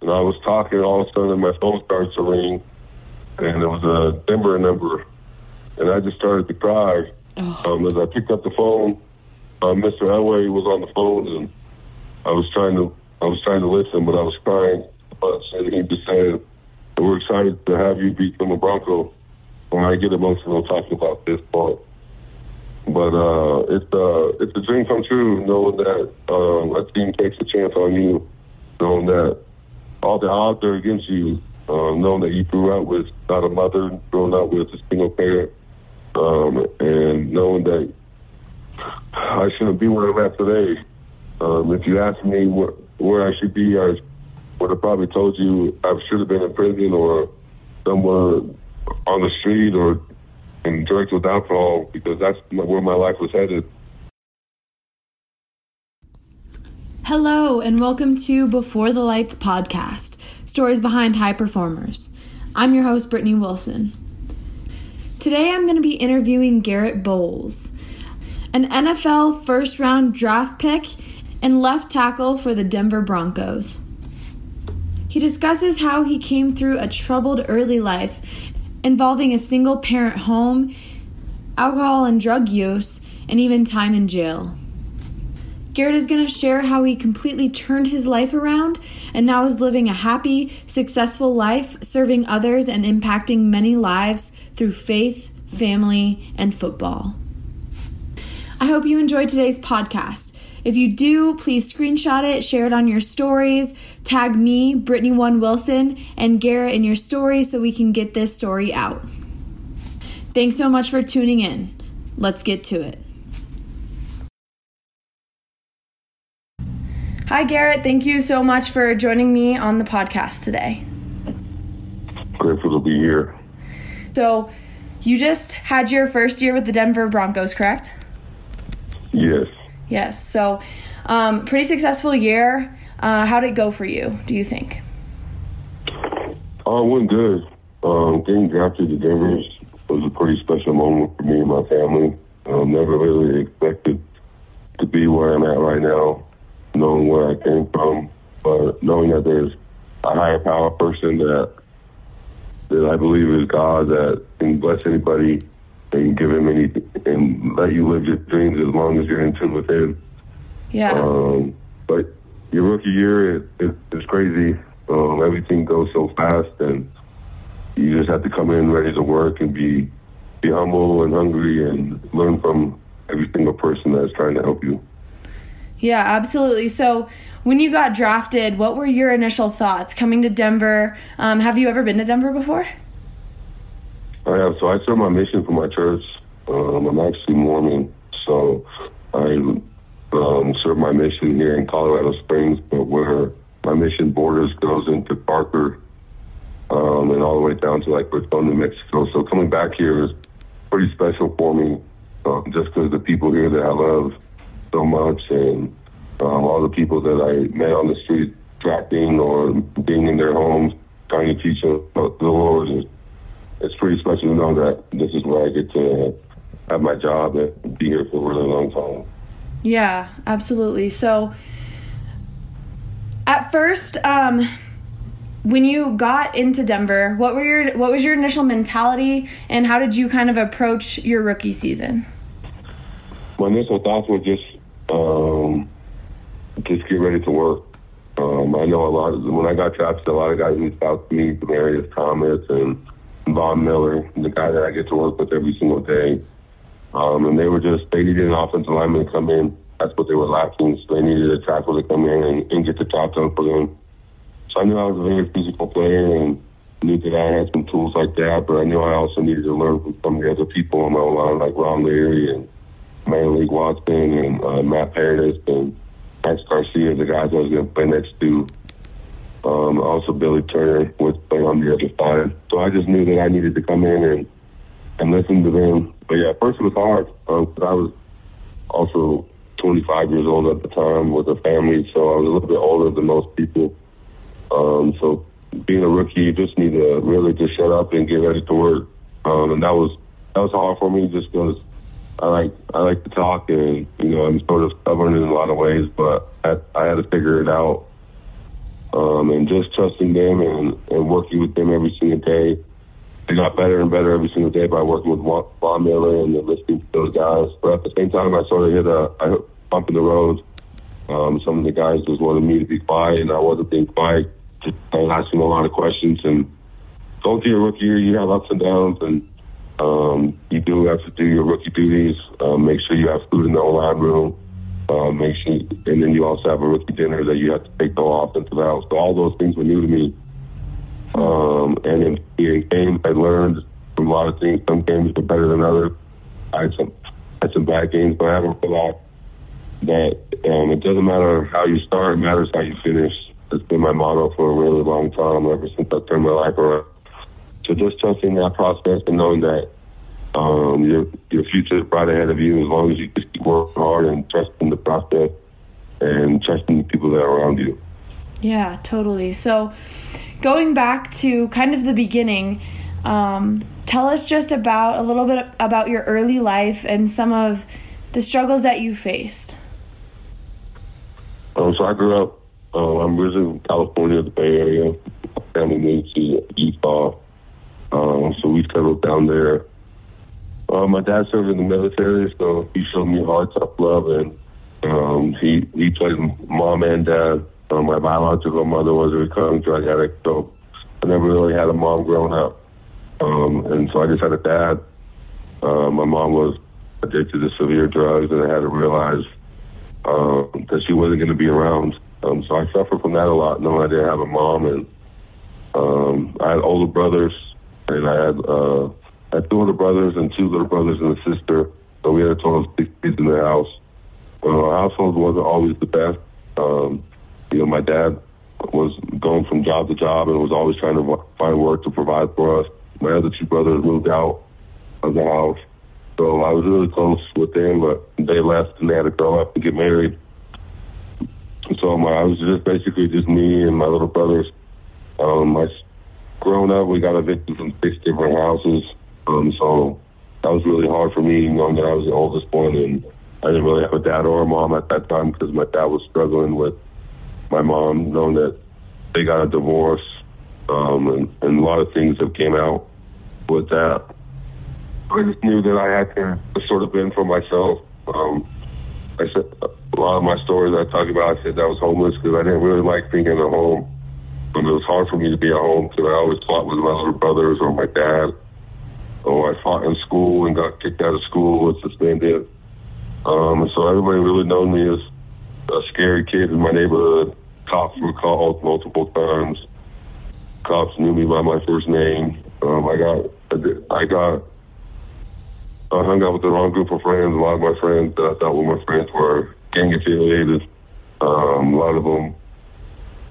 and I was talking. All of a sudden, my phone starts to ring, and it was a Denver number, and I just started to cry. Um, as I picked up the phone, uh, Mr. Elway was on the phone, and I was trying to I was trying to listen, but I was crying. But and he just said, "We're excited to have you become a Bronco." When I get emotional talking about this part, but uh, it's uh, it's a dream come true knowing that uh, a team takes a chance on you, knowing that all the odds are against you, uh, knowing that you grew up with not a mother, growing up with a single parent, um, and knowing that I shouldn't be where I'm at today. Um, if you ask me where, where I should be, I would have probably told you I should have been in prison or somewhere on the street or in drugs with alcohol because that's where my life was headed. Hello, and welcome to Before the Lights podcast Stories Behind High Performers. I'm your host, Brittany Wilson. Today I'm going to be interviewing Garett Bolles, an NFL first round draft pick and left tackle for the Denver Broncos. He discusses how he came through a troubled early life involving a single parent home, alcohol and drug use, and even time in jail. Garett is going to share how he completely turned his life around and now is living a happy, successful life, serving others and impacting many lives through faith, family, and football. I hope you enjoyed today's podcast. If you do, please screenshot it, share it on your stories, tag me, Brittany One Wilson, and Garett in your stories so we can get this story out. Thanks so much for tuning in. Let's get to it. Hi, Garett. Thank you so much for joining me on the podcast today. Grateful to be here. So, you just had your first year with the Denver Broncos, correct? Yes. Yes. So, um, pretty successful year. Uh, how did it go for you, do you think? Oh, it went good. Um, getting drafted to Denver was a pretty special moment for me and my family. Um, never really expected to be where I'm at right now, knowing where I came from, but knowing that there's a higher power person that that I believe is God that can bless anybody and give him anything and let you live your dreams as long as you're in tune with him. Yeah. Um, but your rookie year, it, it, it's crazy. Um, everything goes so fast, and you just have to come in ready to work and be be humble and hungry and learn from every single person that's trying to help you. Yeah, absolutely. So, when you got drafted, what were your initial thoughts coming to Denver? Um, have you ever been to Denver before? I have. So I serve my mission for my church. Um, I'm actually Mormon, so I um, serve my mission here in Colorado Springs, but where my mission borders goes into Parker um, and all the way down to like Raton, New Mexico. So coming back here is pretty special for me, um, just because the people here that I love so much and um, all the people that I met on the street drafting or being in their homes trying to teach them about the Lord. And it's pretty special to know that this is where I get to have my job and be here for a really long time. Yeah, absolutely. So, at first, um, when you got into Denver, what were your what was your initial mentality, and how did you kind of approach your rookie season? My initial thoughts were just um, just get ready to work. Um, I know a lot of when I got drafted, a lot of guys reached out to me, Demaryius Thomas and Von Miller, the guy that I get to work with every single day. Um, and they were just, they needed an offensive lineman to come in. That's what they were lacking. So they needed a tackle to come in and, and get the job done for them. So I knew I was a very physical player and knew that I had some tools like that, but I knew I also needed to learn from some of the other people on my line, like Ron Leary and Menelik Watson and uh, Matt Paradis and Max Garcia, the guys I was going to play next to. Um, also, Billy Turner was playing on the other side. So I just knew that I needed to come in and, and listen to them. But yeah, first it was hard because um, I was also 25 years old at the time with a family, so I was a little bit older than most people. Um, so being a rookie, you just need to really just shut up and get ready to work. Um, and that was that was hard for me just because I like I like to talk and you know I'm sort of stubborn in a lot of ways, but I, I had to figure it out um, and just trusting them and, and working with them every single day. I got better and better every single day by working with Von Miller and listening to those guys. But at the same time, I sort of hit a, I hit bump in the road. Um, some of the guys just wanted me to be quiet, and I wasn't being quiet. Just asking a lot of questions. And going through your rookie year, you have ups and downs, and um, you do have to do your rookie duties. Um, make sure you have food in the line room. Uh, make sure, and then you also have a rookie dinner that you have to take the the house. So all those things were new to me. Um, and in, in games, I learned from a lot of things. Some games were better than others. I had some had some bad games, but I haven't realized that um, it doesn't matter how you start; it matters how you finish. It's been my motto for a really long time, ever since I turned my life around. So just trusting that process and knowing that um, your your future is right ahead of you as long as you just keep working hard and trusting the process and trusting the people that are around you. Yeah, totally. So going back to kind of the beginning, um, tell us just about a little bit about your early life and some of the struggles that you faced. Um, so I grew up. Uh, I'm originally from California, the Bay Area. My family moved to Utah, um, so we settled down there uh, my dad served in the military, so he showed me hard, tough love, and um, he he played mom and dad. Uh, my biological mother was a recovering drug addict, so I never really had a mom growing up, um, and so I just had a dad. Uh, my mom was addicted to severe drugs, and I had to realize uh, that she wasn't going to be around. Um, so I suffered from that a lot, knowing I didn't have a mom, and um, I had older brothers, and I had. Uh, I had two older brothers and two little brothers and a sister. So we had a total of six kids in the house. But our household wasn't always the best. Um, you know, my dad was going from job to job and was always trying to find work to provide for us. My other two brothers moved out of the house. So I was really close with them, but they left and they had to grow up and get married. So my, I was just basically just me and my little brothers. Um, I, growing up, we got evicted from six different houses. Um, so that was really hard for me, knowing that I was the oldest one, and I didn't really have a dad or a mom at that time because my dad was struggling with my mom, knowing that they got a divorce, um, and, and a lot of things that came out with that. I just knew that I had to sort of bend for myself. Um, I said a lot of my stories I talk about. I said I was homeless because I didn't really like being in a home. And it was hard for me to be at home because I always fought with my little brothers or my dad or I fought in school and got kicked out of school and suspended. Um, so everybody really known me as a scary kid in my neighborhood. Cops were called multiple times. Cops knew me by my first name. Um, I got, I got, I hung out with the wrong group of friends. A lot of my friends that I thought were my friends were gang affiliated. Um, a lot of them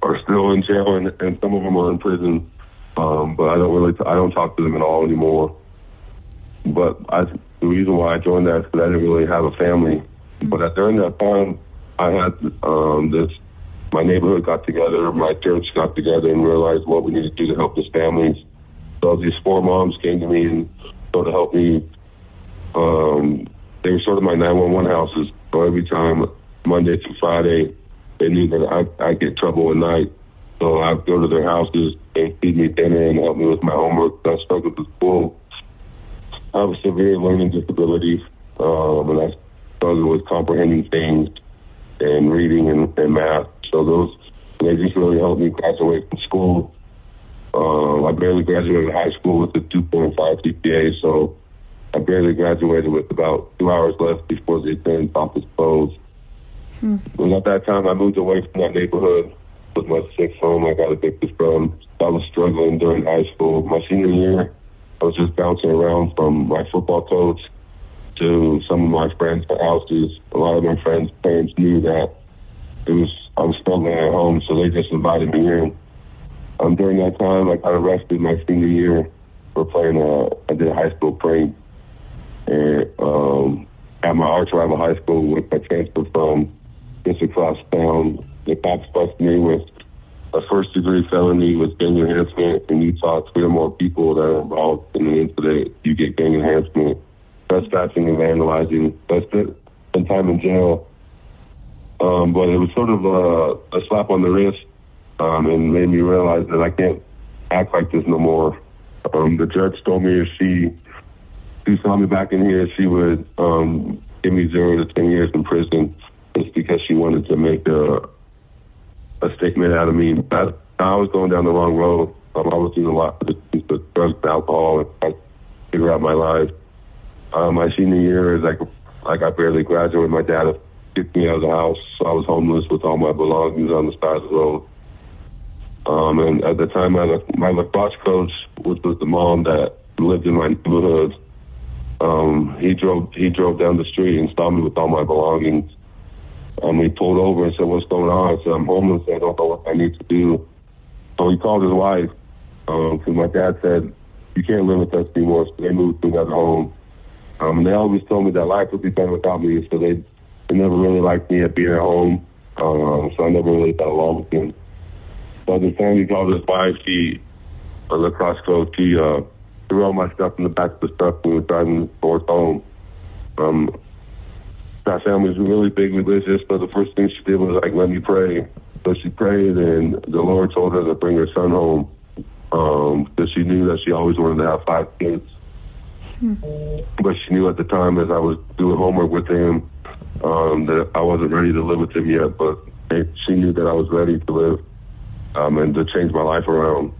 are still in jail, and, and some of them are in prison. Um, but I don't really, t- I don't talk to them at all anymore. But I, the reason why I joined that is because I didn't really have a family. But at, during that time, I had um, this. My neighborhood got together, my church got together, and realized what we need to do to help these families. So these four moms came to me and sort of helped me. Um, they were sort of my 911 houses. So every time, Monday through Friday, they knew that I I get trouble at night. So I'd go to their houses and feed me dinner and help me with my homework. I struggled with school. I have a severe learning disability, um, and I struggle with comprehending things and reading and, and math. So those they just really helped me graduate from school. Um, I barely graduated high school with a 2.5 GPA, so I barely graduated with about two hours left before the attendance office closed. Hmm. And at that time, I moved away from that neighborhood with my sixth home I got evicted from. I was struggling during high school. My senior year, I was just bouncing around from my football coach to some of my friends' houses. A lot of my friends' parents knew that it was I was struggling at home, so they just invited me in. Um, during that time, I got arrested my senior year for playing a I did a high school prank, and um, at my arch rival high school, which I transferred from, across town, the cops busted me with a first degree felony with gang enhancement in Utah. Three or more people that are involved in the incident, you get gang enhancement. Trespassing and vandalizing. That's it. Spend time in jail. Um, but it was sort of a, a slap on the wrist um, and made me realize that I can't act like this no more. Um, the judge told me if she she saw me back in here, she would um, give me zero to ten years in prison just because she wanted to make a a statement out of me. I, I was going down the wrong road. Um, I was doing a lot of the drugs and alcohol and I figure out my life. Um, my senior year is like like I barely graduated. My dad kicked me out of the house. I was homeless with all my belongings on the side of the road. Um, and at the time, my, my lacrosse coach, which was the mom that lived in my neighborhood, um, he drove he drove down the street and stopped me with all my belongings. Um, he pulled over and said, "What's going on?" I said, "I'm homeless. I don't know what I need to do." So he called his wife because um, my dad said, "You can't live with us anymore." So they moved to another home. Um, and they always told me that life would be better without me. So they they never really liked me at being at home. Um, so I never really got along with him. But the he called his wife, he, a lacrosse coach, he uh, threw all my stuff in the back of the truck and we were driving towards home. Um, that family's really big religious, but the first thing she did was like, let me pray. So she prayed, and the Lord told her to bring her son home um, because she knew that she always wanted to have five kids. Hmm. But she knew at the time, as I was doing homework with him, um, that I wasn't ready to live with him yet. But she knew that I was ready to live um, and to change my life around.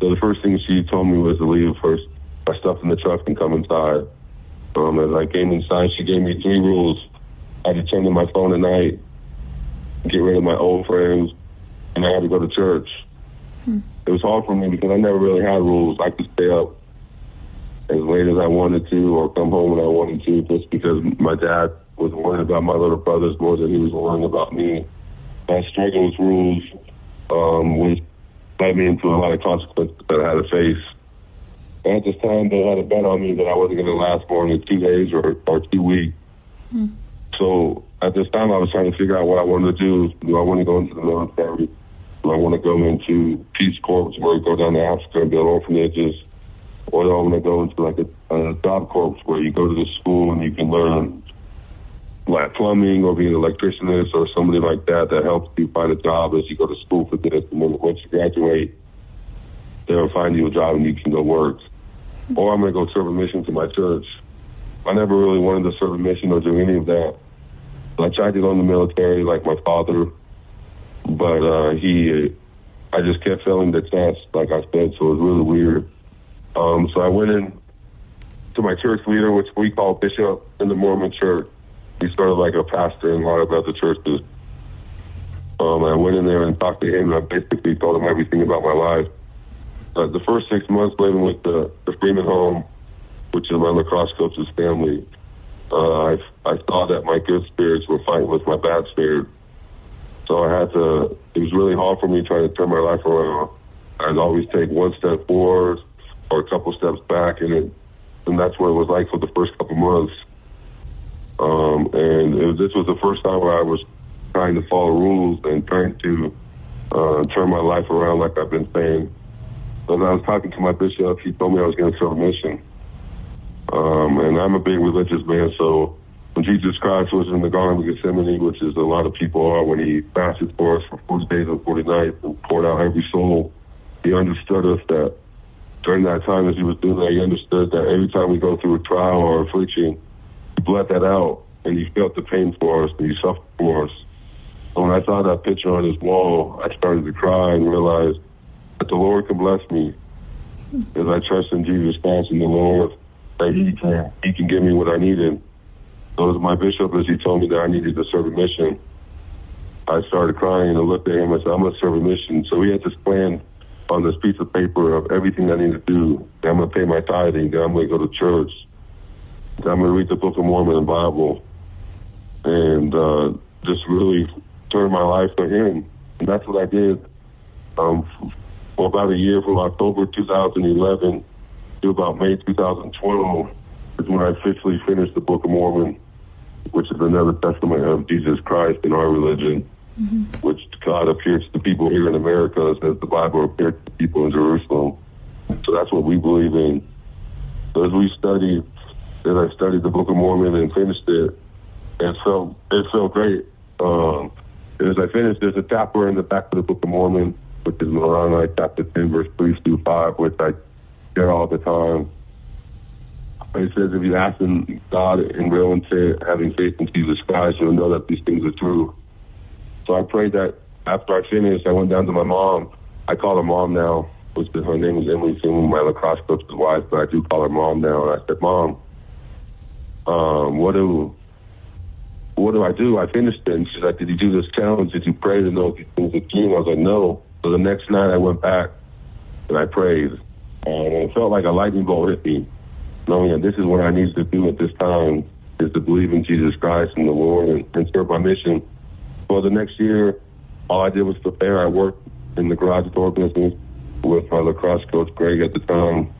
So the first thing she told me was to leave first my stuff in the truck and come inside. Um, as I came inside, she gave me three rules. I had to turn on my phone at night, get rid of my old friends, and I had to go to church. Hmm. It was hard for me because I never really had rules. I could stay up as late as I wanted to or come home when I wanted to just because my dad was worrying about my little brothers more than he was worrying about me. I struggled with rules, um, which led me into a lot of consequences that I had to face. And at this time, they had a bet on me that I wasn't going to last more than two days or, or two weeks. Hmm. So at this time, I was trying to figure out what I wanted to do. Do I want to go into the military? Do I want to go into Peace Corps, where go down to Africa and build orphanages? Or do I want to go into like a, a job corps where you go to the school and you can learn like plumbing or being an electricianist or somebody like that that helps you find a job as you go to school for this. And then once you graduate, they'll find you a job and you can go work. Or I'm going to go serve a mission to my church. I never really wanted to serve a mission or do any of that. I tried to go in the military like my father, but uh, he, I just kept failing the test, like I said, so it was really weird. Um, so I went in to my church leader, which we call bishop in the Mormon church he's sort of like a pastor in a lot of other churches. Um, I went in there and talked to him, and I basically told him everything about my life. Uh, the first six months living with the, the Freeman home, which is my lacrosse coach's family, uh, I, I saw that my good spirits were fighting with my bad spirit. So I had to, it was really hard for me trying to turn my life around. I'd always take one step forward or a couple steps back, and it, and that's what it was like for the first couple months. Um, and it, this was the first time where I was trying to follow rules and trying to uh, turn my life around, like I've been saying. So when I was talking to my bishop, he told me I was going to serve a mission. Um, and I'm a big religious man, so when Jesus Christ was in the Garden of Gethsemane, which is a lot of people are, when he fasted for us for 40 days and 40 nights and poured out every soul, he understood us that during that time as he was doing that, he understood that every time we go through a trial or affliction, he bled that out and he felt the pain for us and he suffered for us. So when I saw that picture on his wall, I started to cry and realized that the Lord can bless me as I trust in Jesus Christ and the Lord that He can He can give me what I needed. So as my bishop, as he told me that I needed to serve a mission, I started crying and I looked at him and said, I'm to serve a mission. So he had this plan on this piece of paper of everything I need to do. I'm going to pay my tithing. I'm going to go to church. I'm going to read the Book of Mormon and Bible, and uh, just really turn my life to Him. And that's what I did um, for about a year, from October 2011 to about May 2012, is when I officially finished the Book of Mormon, which is another testament of Jesus Christ in our religion, mm-hmm. which God appears to people here in America as the Bible appeared to people in Jerusalem. So that's what we believe in. So as we studied, as I studied the Book of Mormon and finished it. And so it felt great. Um, as I finished, there's a chapter in the back of the Book of Mormon which is Moroni chapter 10, verse 3 through 5, which I share all the time. It says, if you ask in God in real intent, having faith in Jesus Christ, you'll know that these things are true. So I prayed that after I finished, I went down to my mom. I call her mom now, her name is Emily Singh, my lacrosse coach's wife, but I do call her mom now. And I said, Mom, um, what do what do I do? I finished it. And she's like, Did you do this challenge? Did you pray to know if these things are true? I was like, No. So the next night I went back and I prayed. And it felt like a lightning bolt hit me, knowing that this is what I needed to do at this time is to believe in Jesus Christ and the Lord and, and serve my mission. For the next year, all I did was prepare. I worked in the garage door business with my lacrosse coach, Greg, at the time.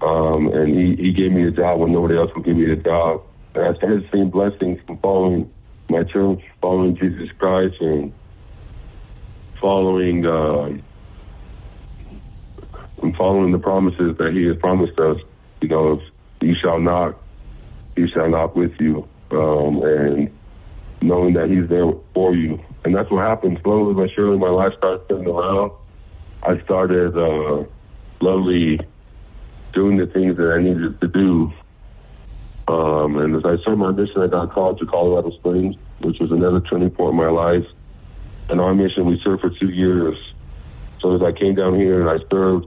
Um, and he, he gave me a job when nobody else would give me a job. And I started seeing blessings from following my church, following Jesus Christ, and following uh, and following the promises that He has promised us. You know, if you shall not, He shall not with you, um, and knowing that He's there for you. And that's what happened. Slowly but surely, my life started turning around. I started uh, slowly doing the things that I needed to do. Um, and as I started my mission, I got called to Colorado Springs, which was another turning point in my life. And our mission, we served for two years. So as I came down here and I served,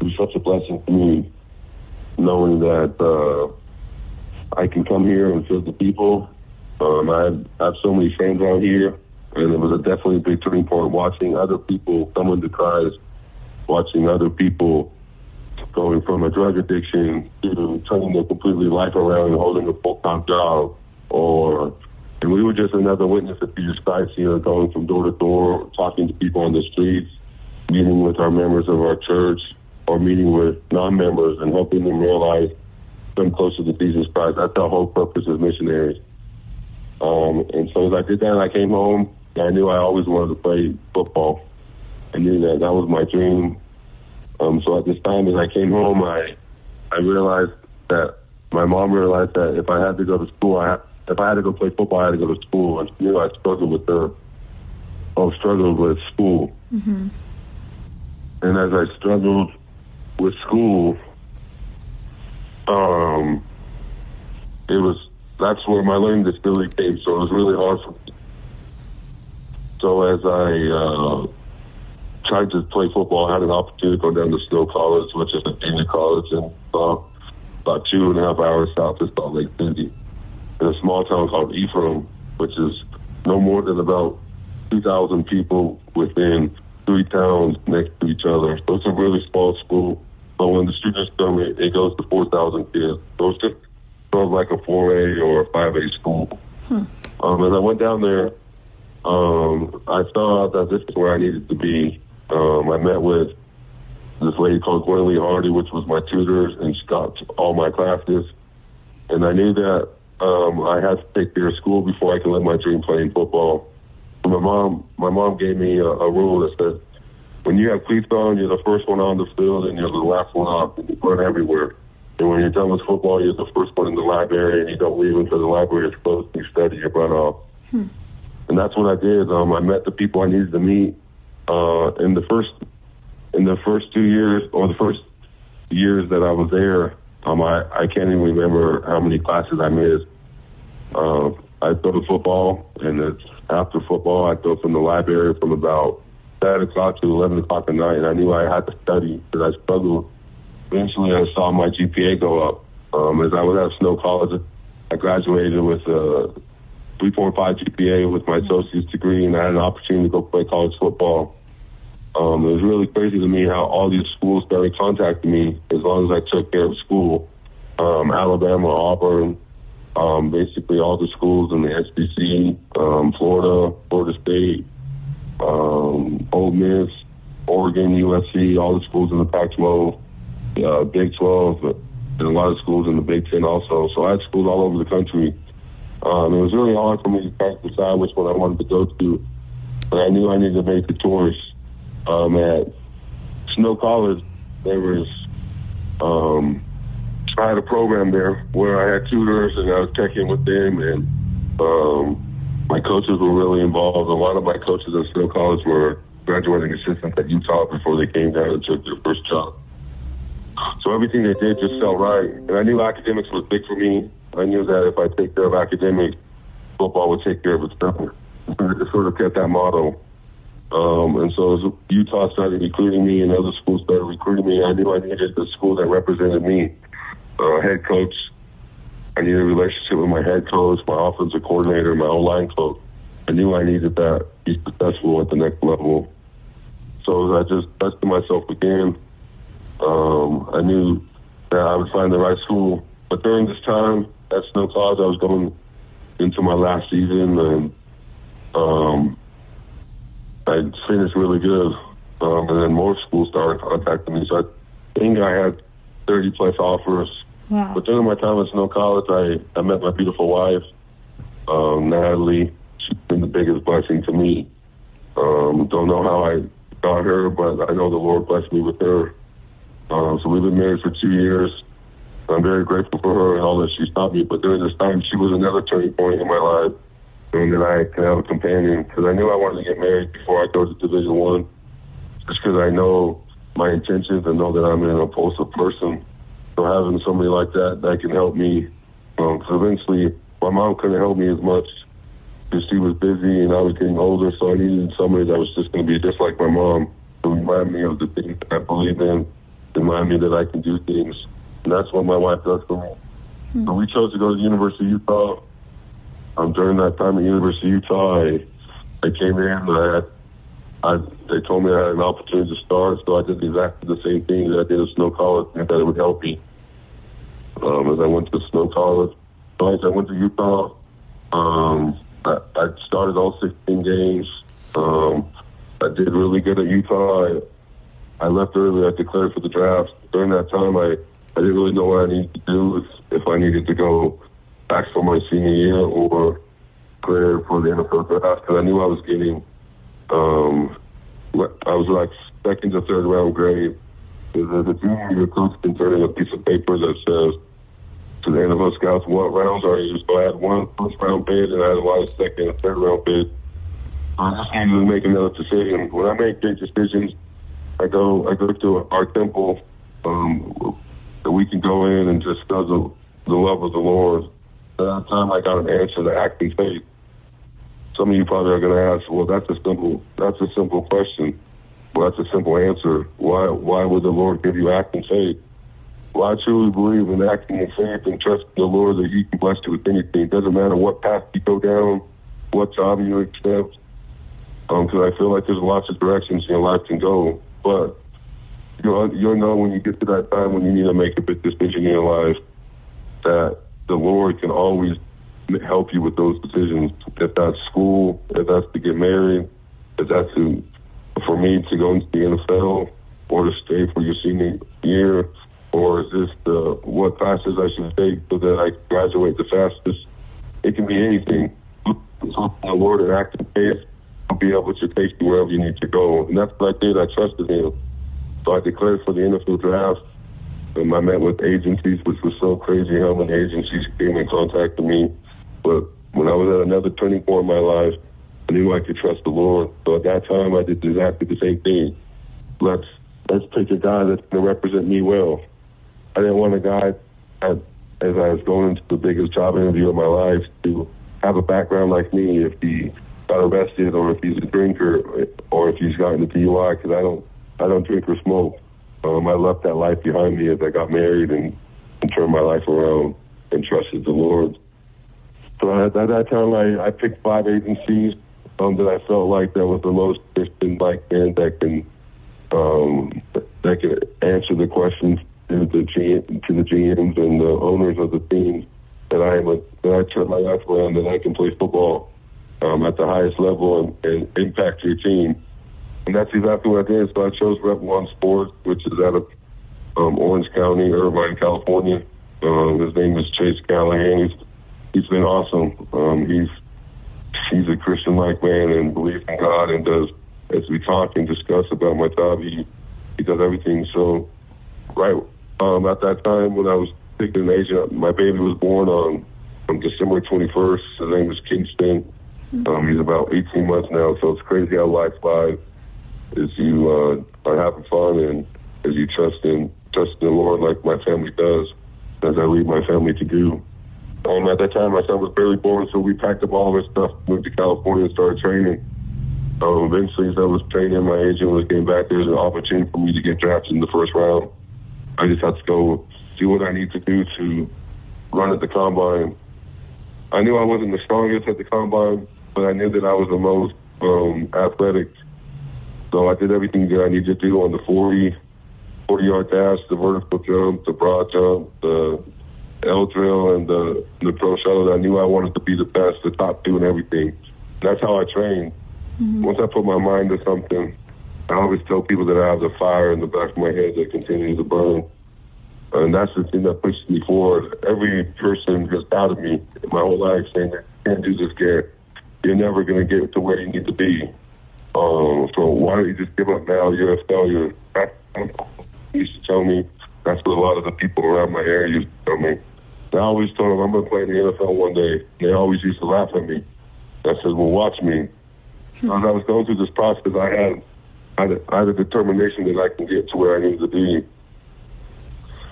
it was such a blessing for me, knowing that uh, I can come here and serve the people. Um, I, have, I have so many friends out here, and it was a definitely a big turning point watching other people come into Christ, watching other people going from a drug addiction to turning their completely life around and holding a full time job. Or, and we were just another witness of Jesus Christ here, going from door to door, talking to people on the streets, meeting with our members of our church, or meeting with non members and helping them realize them closer to Jesus Christ. That's our whole purpose as missionaries. Um, and so as I did that, I came home. I knew I always wanted to play football. I knew that that was my dream. Um, so at this time, as I came home, I I realized that my mom realized that if I had to go to school, I if I had to go play football, I had to go to school. And she knew I struggled with the I struggled with school. Mm-hmm. And as I struggled with school, um, it was that's where my learning disability came. So it was really hard for me. So as I uh, tried to play football. I had an opportunity to go down to Snow College, which is a junior college in uh, about two and a half hours south of Salt Lake City, in a small town called Ephraim, which is no more than about 2,000 people within three towns next to each other. So it's a really small school. But when the students come, it, it goes to 4,000 kids. So it's just sort of like a 4A or a 5A school. Hmm. Um, as I went down there, um, I saw that this is where I needed to be um, I met with this lady called Gwendolyn Hardy, which was my tutor, and she got all my classes. And I knew that um, I had to take care of school before I could live my dream playing football. My mom, my mom gave me a, a rule that said, when you have cleats on, you're the first one on the field and you're the last one off, and you run everywhere. And when you're done with football, you're the first one in the library, and you don't leave until the library is closed. And you study your butt off. Hmm. And that's what I did. Um, I met the people I needed to meet uh, in the first in the first two years or the first years that I was there, um, I, I can't even remember how many classes I missed. Uh, I throw the football, and it's after football, I throw from the library from about 7 o'clock to 11 o'clock at night, and I knew I had to study because I struggled. Eventually, I saw my GPA go up. Um, as I was at Snow College, I graduated with a 3.5 GPA with my associate's degree, and I had an opportunity to go play college football. Um, it was really crazy to me how all these schools started contacting me as long as I took care of school. Um, Alabama, Auburn, um, basically all the schools in the SEC, um, Florida, Florida State, um, Ole Miss, Oregon, USC, all the schools in the Pac-12, uh, Big 12, and a lot of schools in the Big Ten also. So I had schools all over the country um, it was really hard for me to try to decide which one I wanted to go to, but I knew I needed to make the choice. Um, at Snow College, there was um, I had a program there where I had tutors and I was checking with them, and um, my coaches were really involved. A lot of my coaches at Snow College were graduating assistants at Utah before they came down and took their first job. So everything they did just felt right. And I knew academics was big for me. I knew that if I take care of academics, football would take care of itself. I sort of kept that motto. Um, and so Utah started recruiting me and other schools started recruiting me, I knew I needed the school that represented me. Uh, head coach, I needed a relationship with my head coach, my offensive coordinator, my O-line coach. I knew I needed that to be successful at the next level. So I just tested myself again. Um, I knew that I would find the right school. But during this time at Snow College, I was going into my last season, and um, I finished really good. Um, and then more schools started contacting me. So I think I had 30 plus offers. Wow. But during my time at Snow College, I, I met my beautiful wife, um, Natalie. She's been the biggest blessing to me. Um, don't know how I got her, but I know the Lord blessed me with her. Um, so we've been married for two years. I'm very grateful for her and all that she's taught me. But during this time, she was another turning point in my life, and that I can have a companion because I knew I wanted to get married before I go to Division One, just because I know my intentions and know that I'm an impulsive person. So having somebody like that that can help me, um, eventually my mom couldn't help me as much because she was busy and I was getting older. So I needed somebody that was just going to be just like my mom to remind me of the things that I believe in, remind me that I can do things. And that's what my wife does for me. So we chose to go to the University of Utah. Um, during that time at University of Utah, I, I came in. I had, I, they told me I had an opportunity to start, so I did exactly the same thing that I did at Snow College, and that it would help me. Um, as I went to Snow College, as I went to Utah, um, I, I started all 16 games. Um, I did really good at Utah. I, I left early. I declared for the draft. During that time, I, I didn't really know what I needed to do if, if I needed to go back for my senior year or declare for the NFL draft because I knew I was getting, um, I was like second to third round grade. As a junior, your coach can a piece of paper that says to the NFL scouts what rounds are you. So I had one first round bid and I had a of second and third round bid. I just needed to make another decision. When I make big decisions, I go I go to our temple um, that we can go in and just discuss the, the love of the Lord. At that time, I got an answer to act in faith. Some of you probably are going to ask, well, that's a simple that's a simple question. Well, that's a simple answer. Why why would the Lord give you act in faith? Well, I truly believe in acting in faith and trusting the Lord that He can bless you with anything. It doesn't matter what path you go down, what job you accept, because um, I feel like there's lots of directions your life can go. But you'll, you'll know when you get to that time when you need to make a big decision in your life that the Lord can always help you with those decisions. If that's school, if that's to get married, if that's to, for me to go into the NFL or to stay for your senior year, or is this the what classes I should take so that I graduate the fastest? It can be anything. The Lord and act faith will be able to take you wherever you need to go. And that's what I did. I trusted Him. So I declared for the NFL draft. I met with agencies, which was so crazy how many agencies came and contacted me. But when I was at another turning point in my life, I knew I could trust the Lord. So at that time, I did exactly the same thing. Let's let's pick a guy that's going to represent me well. I didn't want a guy, as, as I was going into the biggest job interview of my life, to have a background like me if he got arrested or if he's a drinker or if he's gotten a DUI because I don't I don't drink or smoke. Um, I left that life behind me as I got married and, and turned my life around and trusted the Lord. So at, at that time, I, I picked five agencies um, that I felt like that was the most Christian like band that can um, that can answer the questions to the G, to the GMs and the owners of the teams that I am a, that I turn my life around that I can play football um, at the highest level and, and impact your team. And that's exactly what I did. So I chose Rep One Sports, which is out of um, Orange County, Irvine, California. Um, his name is Chase Callahan. He's he's been awesome. Um, he's he's a Christian-like man and believes in God and does as we talk and discuss about my job. He he does everything. So right um, at that time when I was picking an agent, my baby was born on, on December 21st. His name was Kingston. Um, he's about 18 months now, so it's crazy how life flies. as you uh, are having fun and as you trust in trust in the Lord like my family does, as I lead my family to do. Um, at that time, my son was barely born, so we packed up all of our stuff, moved to California, and started training. Um, eventually, as I was training, my agent was getting back. There was an opportunity for me to get drafted in the first round. I just had to go see what I need to do to run at the combine. I knew I wasn't the strongest at the combine, but I knew that I was the most um, athletic. So I did everything that I needed to do on the 40, 40 yard dash, the vertical jump, the broad jump, the L drill, and the, the pro shuttle. I knew I wanted to be the best, the top two, and everything. That's how I trained. Mm-hmm. Once I put my mind to something, I always tell people that I have the fire in the back of my head that continues to burn. And that's the thing that pushes me forward. Every person has doubted me my whole life saying that you can't do this, Garett. You're never going to get to where you need to be. Um, so why don't you just give up now? You're a failure. That used to tell me. That's what a lot of the people around my area used to tell me. I always told them I'm going to play in the NFL one day. They always used to laugh at me. I said, well, watch me. As I was going through this process, I had, I had, I had a determination that I can get to where I need to be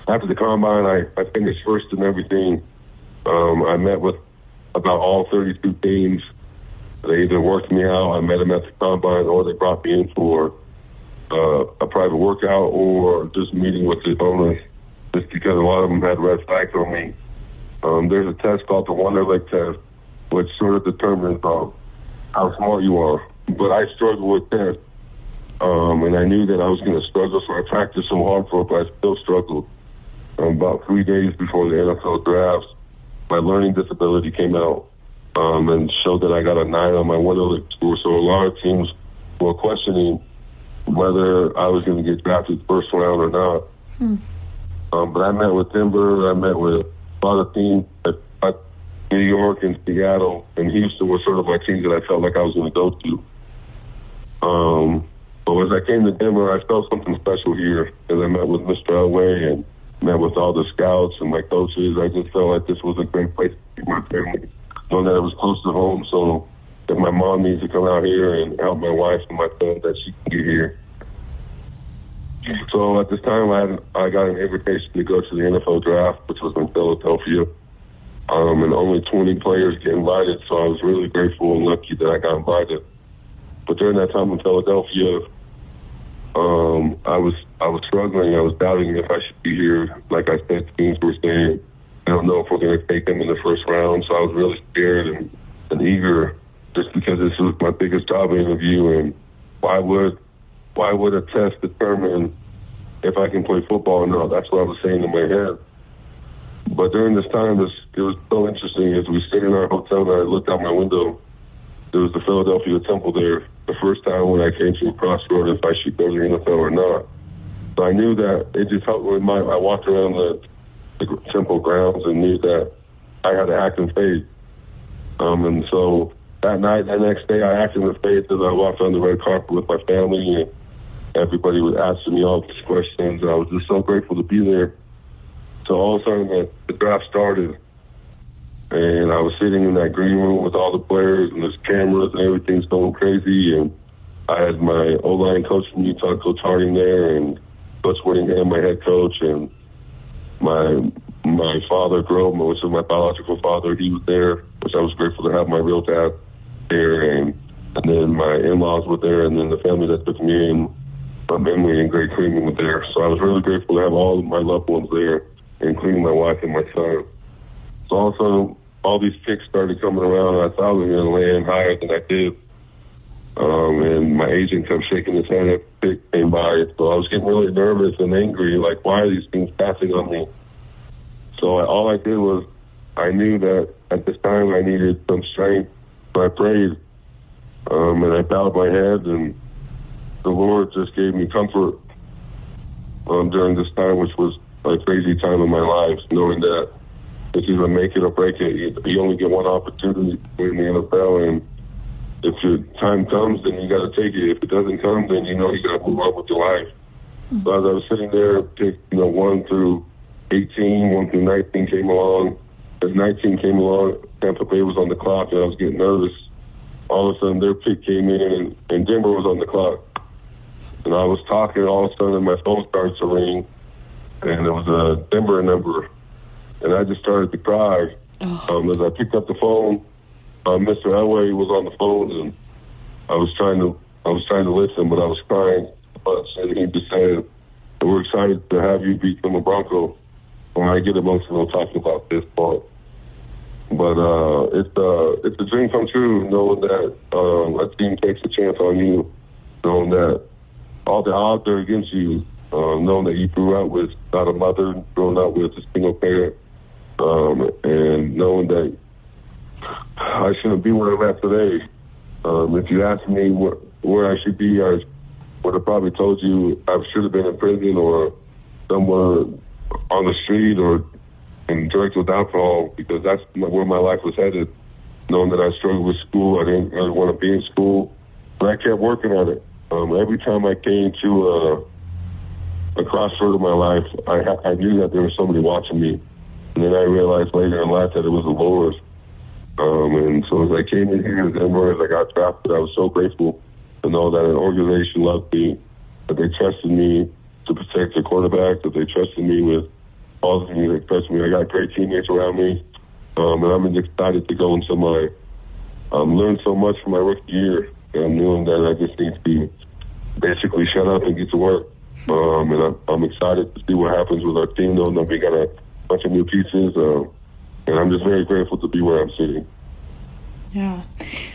after the combine, I, I finished first in everything. Um, I met with about all 32 teams. They either worked me out, I met them at the combine, or they brought me in for uh, a private workout or just meeting with the owners, just because a lot of them had red flags on me. Um, there's a test called the Wonderlic test, which sort of determines um, how smart you are. But I struggled with that, um, and I knew that I was going to struggle, so I practiced so hard for it, but I still struggled um, about three days before the NFL draft, my learning disability came out um, and showed that I got a nine on my Wonderlic score. So a lot of teams were questioning whether I was going to get drafted first round or not. Hmm. Um, but I met with Denver. I met with a lot of teams at, at New York and Seattle and Houston were sort of my teams that I felt like I was going to go to. Um, but as I came to Denver, I felt something special here as I met with Mr. Elway and met with all the scouts and my coaches. I just felt like this was a great place to keep my family, knowing that it was close to home. So if my mom needs to come out here and help my wife and my son, that she can get here. So at this time, I I got an invitation to go to the NFL draft, which was in Philadelphia. Um, and only 20 players get invited, so I was really grateful and lucky that I got invited. But during that time in Philadelphia, um, I was I was struggling. I was doubting if I should be here. Like I said, teams were saying, I don't know if we're going to take them in the first round. So I was really scared and, and eager, just because this was my biggest job interview. And why would why would a test determine if I can play football or not? That's what I was saying in my head. But during this time, was, it was so interesting. As we stayed in our hotel, and I looked out my window. There was the Philadelphia Temple there, the first time when I came to a crossroad if I should go to the NFL or not. So I knew that it just helped with my. I walked around the, the temple grounds and knew that I had to act in faith. Um, and so that night, that next day, I acted in faith as I walked on the red carpet with my family, and everybody was asking me all these questions. And I was just so grateful to be there. So all of a sudden, the, the draft started, and I was sitting in that green room with all the players and there's cameras and everything's going crazy. And I had my O line coach from Utah, Coach Harding, there, and Coach Whittingham, my head coach, and my my father, Grover, which is my biological father, he was there, which I was grateful to have my real dad there, and and then my in-laws were there, and then the family that took me in, my Emily and Greg Freeman were there. So I was really grateful to have all of my loved ones there, including my wife and my son. So also all these picks started coming around, I thought I was going to land higher than I did. Um, and my agent kept shaking his head at pick came by. So I was getting really nervous and angry, like, why are these things passing on me? So I, all I did was, I knew that at this time I needed some strength. So I prayed, um, and I bowed my head, and the Lord just gave me comfort um, during this time, which was a crazy time in my life, knowing that it's either make it or break it. You, only get one opportunity in the NFL, and if your time comes, then you got to take it. If it doesn't come, then you know you got to move on with your life. Mm-hmm. So as I was sitting there, pick you know one through 18, one through 19 came along. As 19 came along, Tampa Bay was on the clock, and I was getting nervous. All of a sudden, their pick came in, and Denver was on the clock. And I was talking, all of a sudden my phone starts to ring, and it was a Denver number. And I just started to cry. Um, as I picked up the phone, uh, Mr. Elway was on the phone, and I was trying to I was trying to listen, but I was crying. But and he just said, "We're excited to have you become a Bronco." When I get emotional talking about this part, but uh, it's uh, it's a dream come true knowing that um, a team takes a chance on you, knowing that all the odds are against you, uh, knowing that you grew up with not a mother, growing up with a single parent, um, and knowing that I shouldn't be where I'm at today. Um, if you ask me where, where I should be, I would have probably told you I should have been in prison or somewhere on the street or in drugs with alcohol because that's where my life was headed. Knowing that I struggled with school, I didn't, didn't want to be in school, but I kept working on it. Um, every time I came to a, a crossroad of my life, I, I knew that there was somebody watching me. And then I realized later in life that it was the Lord. Um, and so as I came in here to Denver, as I got drafted, I was so grateful to know that an organization loved me, that they trusted me to protect the quarterback, that they trusted me with all the things they trusted me. I got great teammates around me, um, and I'm excited to go into my um, learn so much from my rookie year. And knowing that I just need to be basically shut up and get to work. Um, and I'm, I'm excited to see what happens with our team, though. that we got a bunch of new pieces. Uh, and I'm just very grateful to be where I'm sitting. Yeah,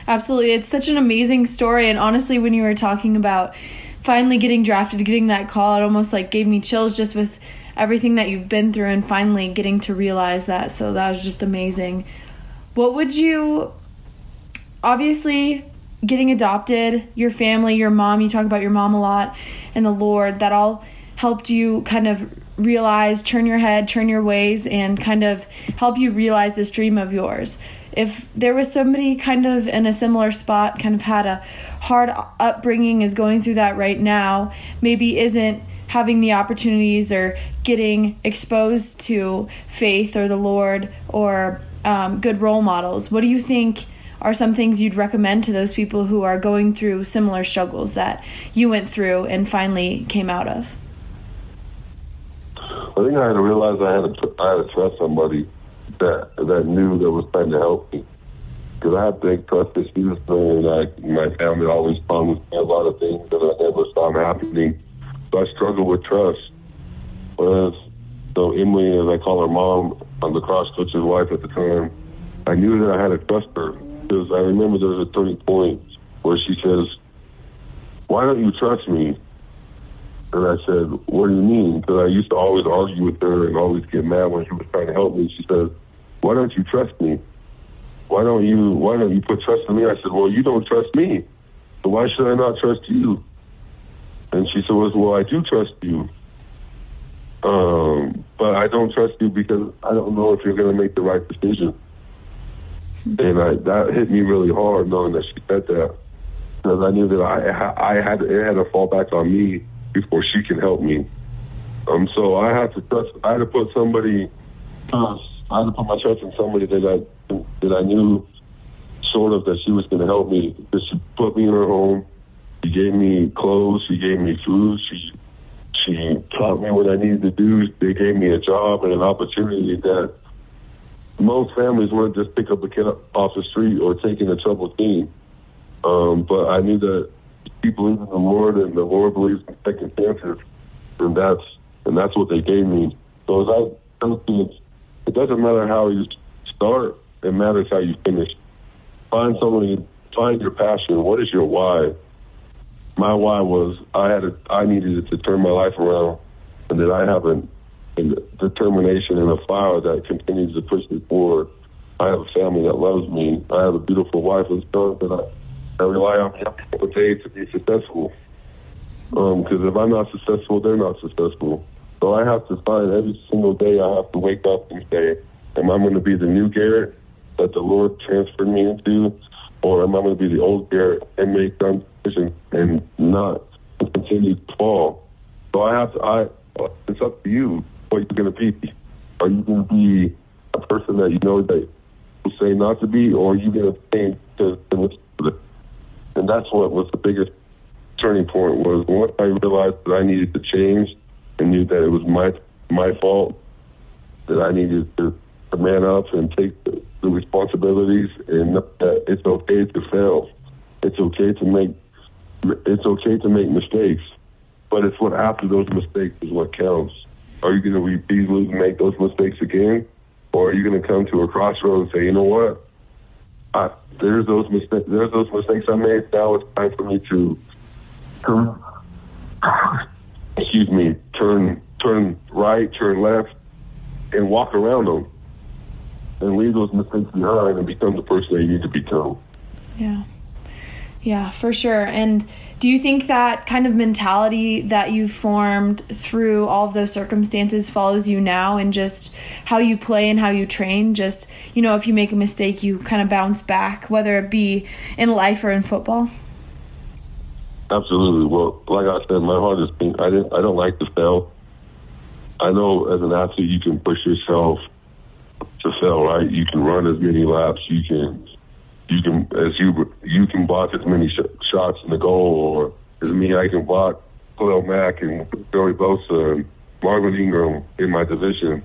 absolutely. It's such an amazing story. And honestly, when you were talking about finally getting drafted, getting that call, it almost like gave me chills just with everything that you've been through and finally getting to realize that. So that was just amazing. What would you obviously getting adopted, your family, your mom, you talk about your mom a lot, and the Lord, that all helped you kind of realize, turn your head, turn your ways, and kind of help you realize this dream of yours. If there was somebody kind of in a similar spot, kind of had a hard upbringing, is going through that right now, maybe isn't having the opportunities or getting exposed to faith or the Lord or um, good role models, what do you think? Are some things you'd recommend to those people who are going through similar struggles that you went through and finally came out of? I think I had to realize I had to I had to trust somebody that that knew that was trying to help me. Because I had big trust issues, and I, my family always promised me a lot of things that I never saw happening. So I struggled with trust. Whereas, so Emily, as I call her mom, on the cross coach's wife at the time, I knew that I had to trust her because I remember there was a turning point where she says, "Why don't you trust me?" And I said, "What do you mean?" Because I used to always argue with her and always get mad when she was trying to help me. She said, "Why don't you trust me? Why don't you Why don't you put trust in me?" I said, "Well, you don't trust me, so why should I not trust you?" And she said, "Well, I do trust you." Um, but I don't trust you because I don't know if you're going to make the right decision. And I, that hit me really hard knowing that she said that because I knew that I I had it had to fall back on me before she can help me. Um, so I had to trust. I had to put somebody. Uh, I had to put my trust in somebody that I that I knew sort of that she was going to help me. That she put me in her home. She gave me clothes. She gave me food. She she taught me what I needed to do. They gave me a job and an opportunity that most families wouldn't just pick up a kid off the street or take in a troubled teen. Um, but I knew that he believed in the Lord and the Lord believes in second chances, and that's and that's what they gave me. So as I it's, it doesn't matter how you start; it matters how you finish. Find somebody, find your passion. What is your why? My why was I had a, I needed to turn my life around, and that I have an and determination and a fire that continues to push me forward. I have a family that loves me. I have a beautiful wife and son that I, I rely on every day to be successful. Because um, if I'm not successful, they're not successful. So I have to find every single day I have to wake up and say, am I going to be the new Garett that the Lord transferred me into? Or am I going to be the old Garett and make dumb decisions and not continue to fall? So I have to, I, it's up to you what you're going to be. Are you going to be a person that you know that you say not to be, or are you going to change to, to And that's what was the biggest turning point was once I realized that I needed to change and knew that it was my my fault that I needed to, to man up and take the, the responsibilities and that it's okay to fail. It's okay to make it's okay to make mistakes, but it's what after those mistakes is what counts. Are you going to repeat and make those mistakes again, or are you going to come to a crossroad and say, you know what? I, there's those mistakes. There's those mistakes I made. Now it's time for me to turn. excuse me. Turn turn right, turn left, and walk around them, and leave those mistakes behind, and become the person that you need to become. Yeah. Yeah, for sure. And do you think that kind of mentality that you've formed through all of those circumstances follows you now and just how you play and how you train? Just, you know, if you make a mistake, you kind of bounce back, whether it be in life or in football? Absolutely. Well, like I said, my hardest thing, I didn't, I don't like to fail. I know as an athlete, you can push yourself to fail, right? You can run as many laps, you can you can as you you can block as many sh- shots in the goal, or as me I can block Khalil Mack and Joey Bosa and Melvin Ingram in my division,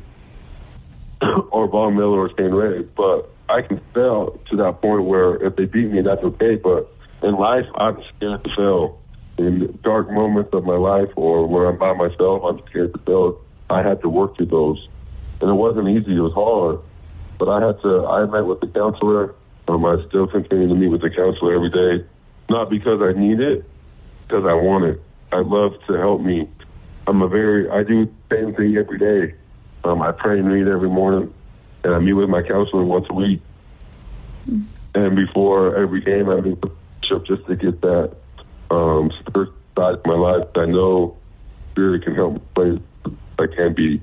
or Von Miller or Shane Ray. But I can fail to that point where if they beat me, that's okay. But in life, I'm scared to fail. In dark moments of my life, or where I'm by myself, I'm scared to fail. I had to work through those, and it wasn't easy. It was hard, but I had to. I met with the counselor um, I still continue to meet with the counselor every day, not because I need it, because I want it. I love to help me. I'm a very, I do the same thing every day. Um, I pray and read every morning, and I meet with my counselor once a week. Mm. And before every game, I meet with Bishop just to get that um, spirit side of my life. I know spirit can help me play I can be.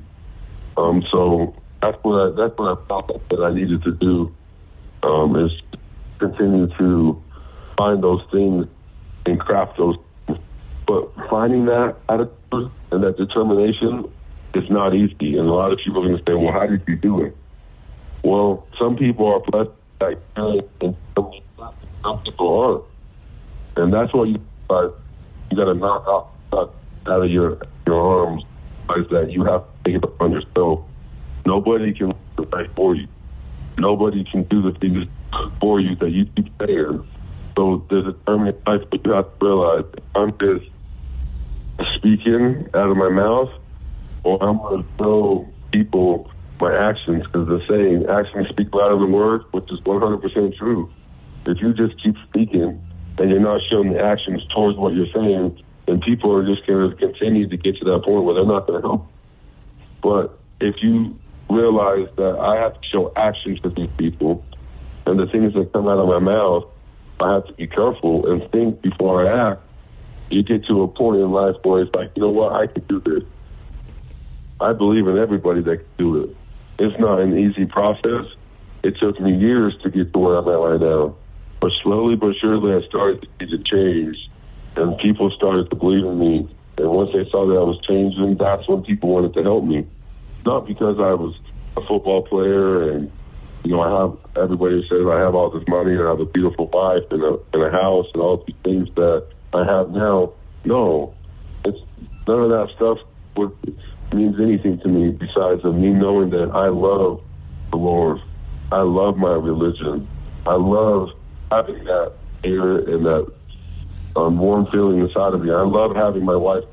Um, so that's what I, that's what I felt that I needed to do um, is continue to find those things and craft those. But finding that attitude and that determination is not easy. And a lot of people are going to say, well, how did you do it? Well, some people are blessed like and some people aren't. And that's what you uh, you got to knock out, out of your your arms is that you have to take it upon yourself. Nobody can fight for you nobody can do the things for you that you keep saying. So there's a determined life, but you have to realize I'm just speaking out of my mouth, or I'm going to show people my actions because the saying actions speak louder than words, which is 100% true. If you just keep speaking and you're not showing the actions towards what you're saying, then people are just going to continue to get to that point where they're not going to help. But if you realize that I have to show actions to these people, and the things that come out of my mouth, I have to be careful and think before I act. You get to a point in life where it's like, you know what, I can do this. I believe in everybody that can do it. It's not an easy process. It took me years to get to where I'm at right now. But slowly but surely, I started to see the change, and people started to believe in me. And once they saw that I was changing, that's when people wanted to help me not because I was a football player and you know I have everybody says I have all this money and I have a beautiful wife and a and a house and all these things that I have now. No, it's none of that stuff would means anything to me besides of me knowing that I love the Lord. I love my religion. I love having that air and that um, warm feeling inside of me. I love having my wife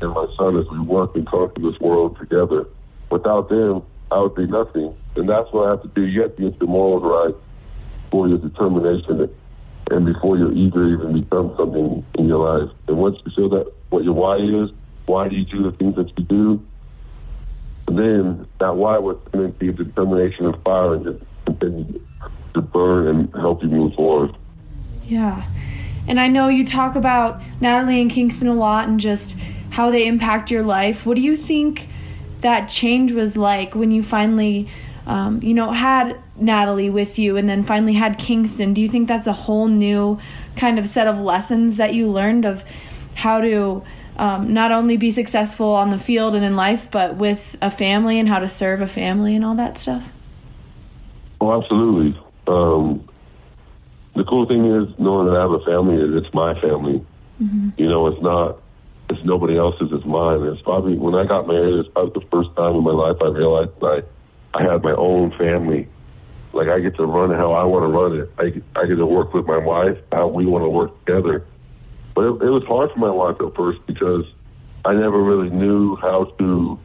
and my son as we work and conquer this world together. Without them, I would be nothing. And that's what I have to do. You have to get your morals right for your determination and before you're eager even become something in your life. And once you feel that what your why is, why do you do the things that you do? then that why would then be the determination of fire and just continue to burn and help you move forward. Yeah. And I know you talk about Natalie and Kingston a lot and just how they impact your life. What do you think that change was like when you finally um, you know had natalie with you and then finally had kingston. Do you think that's a whole new kind of set of lessons that you learned of how to um, not only be successful on the field and in life but with a family and how to serve a family and all that stuff? Oh absolutely. Um, the cool thing is knowing that i have a family is it's my family. Mm-hmm. You know, it's not, it's nobody else's, it's mine. It's probably, when I got married, it's probably the first time in my life I realized I, I had my own family. Like I get to run how I want to run it. I, I get to work with my wife how we want to work together. But it, it was hard for my wife at first because I never really knew how to.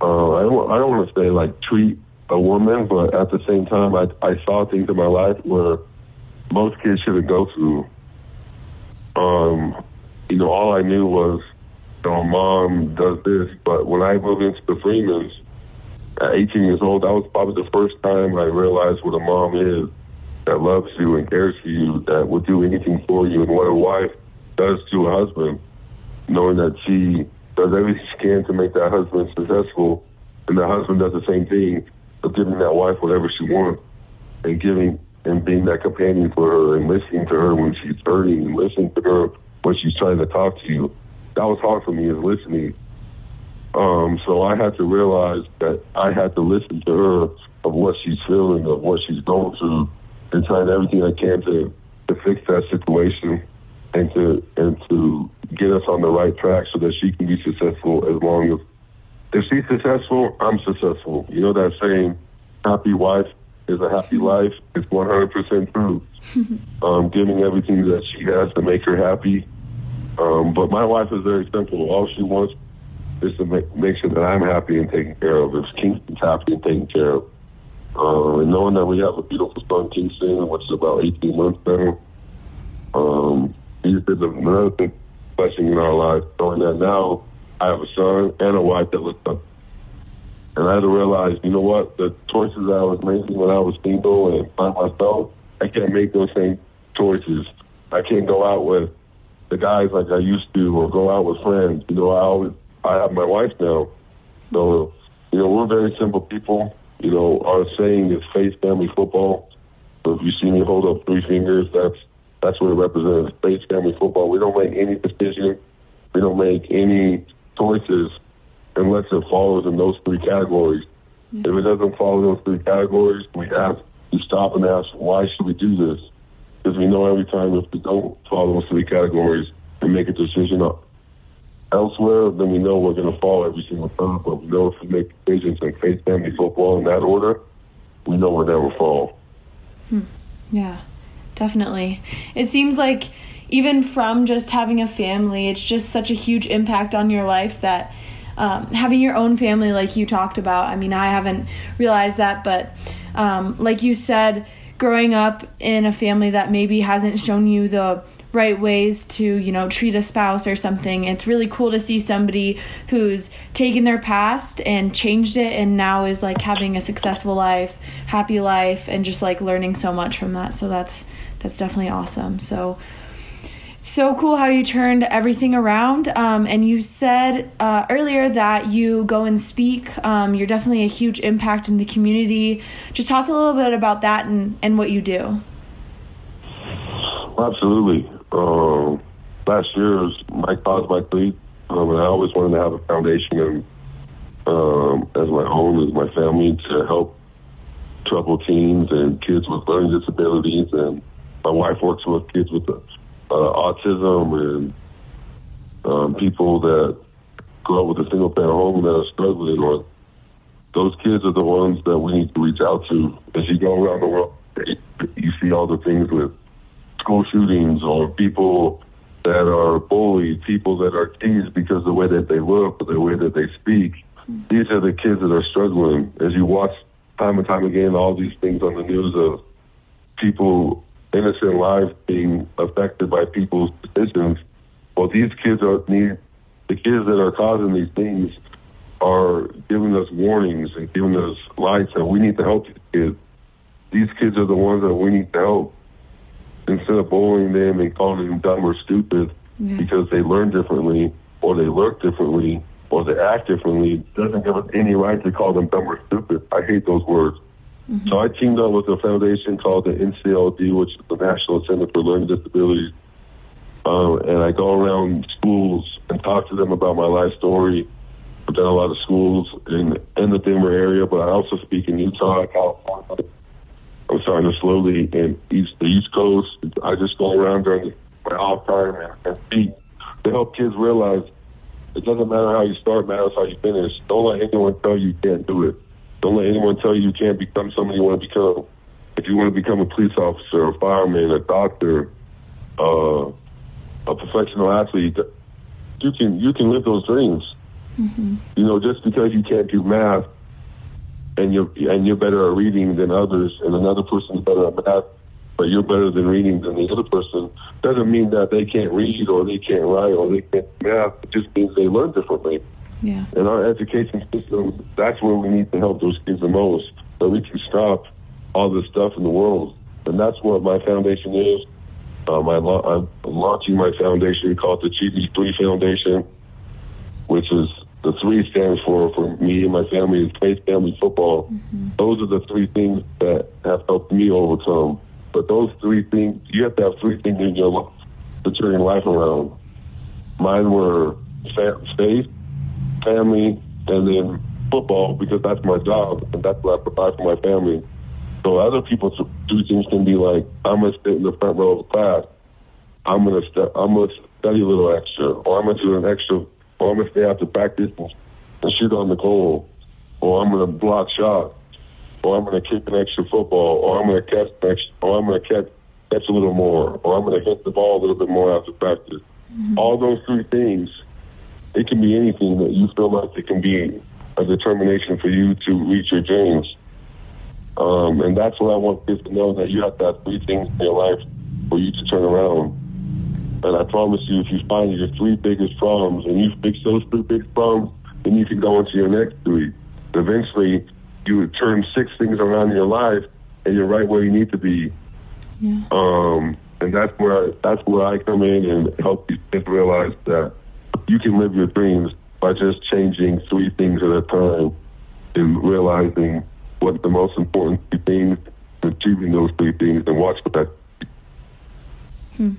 Uh, I don't. I don't want to say like treat a woman, but at the same time, I I saw things in my life where most kids shouldn't go through. Um, you know, all I knew was, you know, mom does this. But when I moved into the Freemans at 18 years old, that was probably the first time I realized what a mom is that loves you and cares for you, that will do anything for you, and what a wife does to a husband, knowing that she does everything she can to make that husband successful, and the husband does the same thing of giving that wife whatever she wants and giving and being that companion for her and listening to her when she's hurting and listening to her when she's trying to talk to you. That was hard for me is listening. Um, so I had to realize that I had to listen to her of what she's feeling, of what she's going through, and trying everything I can to, to fix that situation and to and to get us on the right track so that she can be successful as long as if she's successful, I'm successful. You know that saying, happy wife is a happy life. It's 100% true. um, giving everything that she has to make her happy. Um, but my wife is very simple. All she wants is to make, make sure that I'm happy and taken care of. If Kingston's happy and taken care of. Uh, and knowing that we have a beautiful son, Kingston, which is about 18 months now, um, he's been another big blessing in our lives, knowing that now I have a son and a wife that look up. And I had to realize, you know what, the choices I was making when I was single and by myself, I can't make those same choices. I can't go out with the guys like I used to or go out with friends. You know, I always I have my wife now. So, you know, we're very simple people. You know, our saying is faith, family, football. So if you see me hold up three fingers, that's that's what it represents. Faith, family, football. We don't make any decision. We don't make any choices unless it follows in those three categories. Mm-hmm. If it doesn't follow those three categories, we ask, we stop and ask, why should we do this? Because we know every time if we don't follow those three categories and make a decision elsewhere, then we know we're going to fall every single time. But we know if we make decisions like faith, family, football in that order, we know we'll never fall. Hmm. Yeah, definitely. It seems like even from just having a family, it's just such a huge impact on your life that um, having your own family, like you talked about, I mean, I haven't realized that, but um, like you said, growing up in a family that maybe hasn't shown you the right ways to you know treat a spouse or something. It's really cool to see somebody who's taken their past and changed it and now is like having a successful life happy life and just like learning so much from that. So that's that's definitely awesome. So so cool how you turned everything around. Um, and you said uh, earlier that you go and speak. Um, you're definitely a huge impact in the community. Just talk a little bit about that and, and what you do. Absolutely. Um, last year was my cause, my plea. Um, and I always wanted to have a foundation and um, as my own, as my family, to help troubled teens and kids with learning disabilities. And my wife works with kids with uh, autism and um, people that grow up with a single parent home that are struggling, or those kids are the ones that we need to reach out to. As you go around the world, you see all the things with school shootings or people that are bullied, people that are teased because of the way that they look or the way that they speak. These are the kids that are struggling. As you watch time and time again all these things on the news of people innocent lives being affected by people's decisions. Well, these kids are need the kids that are causing these things are giving us warnings and giving us lights that we need to help these kids. These kids are the ones that we need to help instead of bullying them and calling them dumb or stupid yeah. because they learn differently or they look differently or they act differently. doesn't give us any right to call them dumb or stupid. I hate those words. Mm-hmm. So I teamed up with a foundation called the NCLD, which is the National Center for Learning Disabilities. Um, and I go around schools and talk to them about my life story. I've done a lot of schools in, in the Denver area, but I also speak in Utah, California. I'm starting to slowly in east the East Coast. I just go around during my off time and, speak to help kids realize it doesn't matter how you start, matters how you finish. Don't let anyone tell you you can't do it. Don't let anyone tell you you can't become somebody you want to become. If you want to become a police officer, a fireman, a doctor, uh, a professional athlete, you can you can live those dreams. Mm-hmm. You know, just because you can't do math and you're and you're better at reading than others, and another person's better at math, but you're better than reading than the other person, doesn't mean that they can't read or they can't write or they can't math. It just means they learn differently. Yeah. In our education system, that's where we need to help those kids the most, so we can stop all this stuff in the world. And that's what my foundation is. Um, I am launching my foundation called the GB3 Foundation, which is the three stands for for me and my family is faith, family, football. Mm-hmm. Those are the three things that have helped me overcome. But those three things, you have to have three things in your life to turn your life around. Mine were faith, family, and then football because that's my job and that's what I provide for my family. So other people do things can be like, I'm gonna sit in the front row of the class. I'm gonna st- I'm gonna study a little extra, or I'm gonna do an extra, or I'm gonna stay after practice and, and shoot on the goal, or I'm gonna block shots, or I'm gonna kick an extra football, or I'm gonna catch extra, or I'm gonna catch catch a little more, or I'm gonna hit the ball a little bit more after practice. Mm-hmm. All those three things it can be anything that you feel like it can be a determination for you to reach your dreams. Um, and that's what I want kids to know that you have to have three things in your life for you to turn around. And I promise you, if you find your three biggest problems and you fix those three big problems, then you can go into your next three. Eventually, you would turn six things around in your life, and you're right where you need to be. Yeah. Um, and that's where that's where I come in and help you realize that you can live your dreams by just changing three things at a time and realizing what the most important things, achieving those three things, and watch what that. Hmm.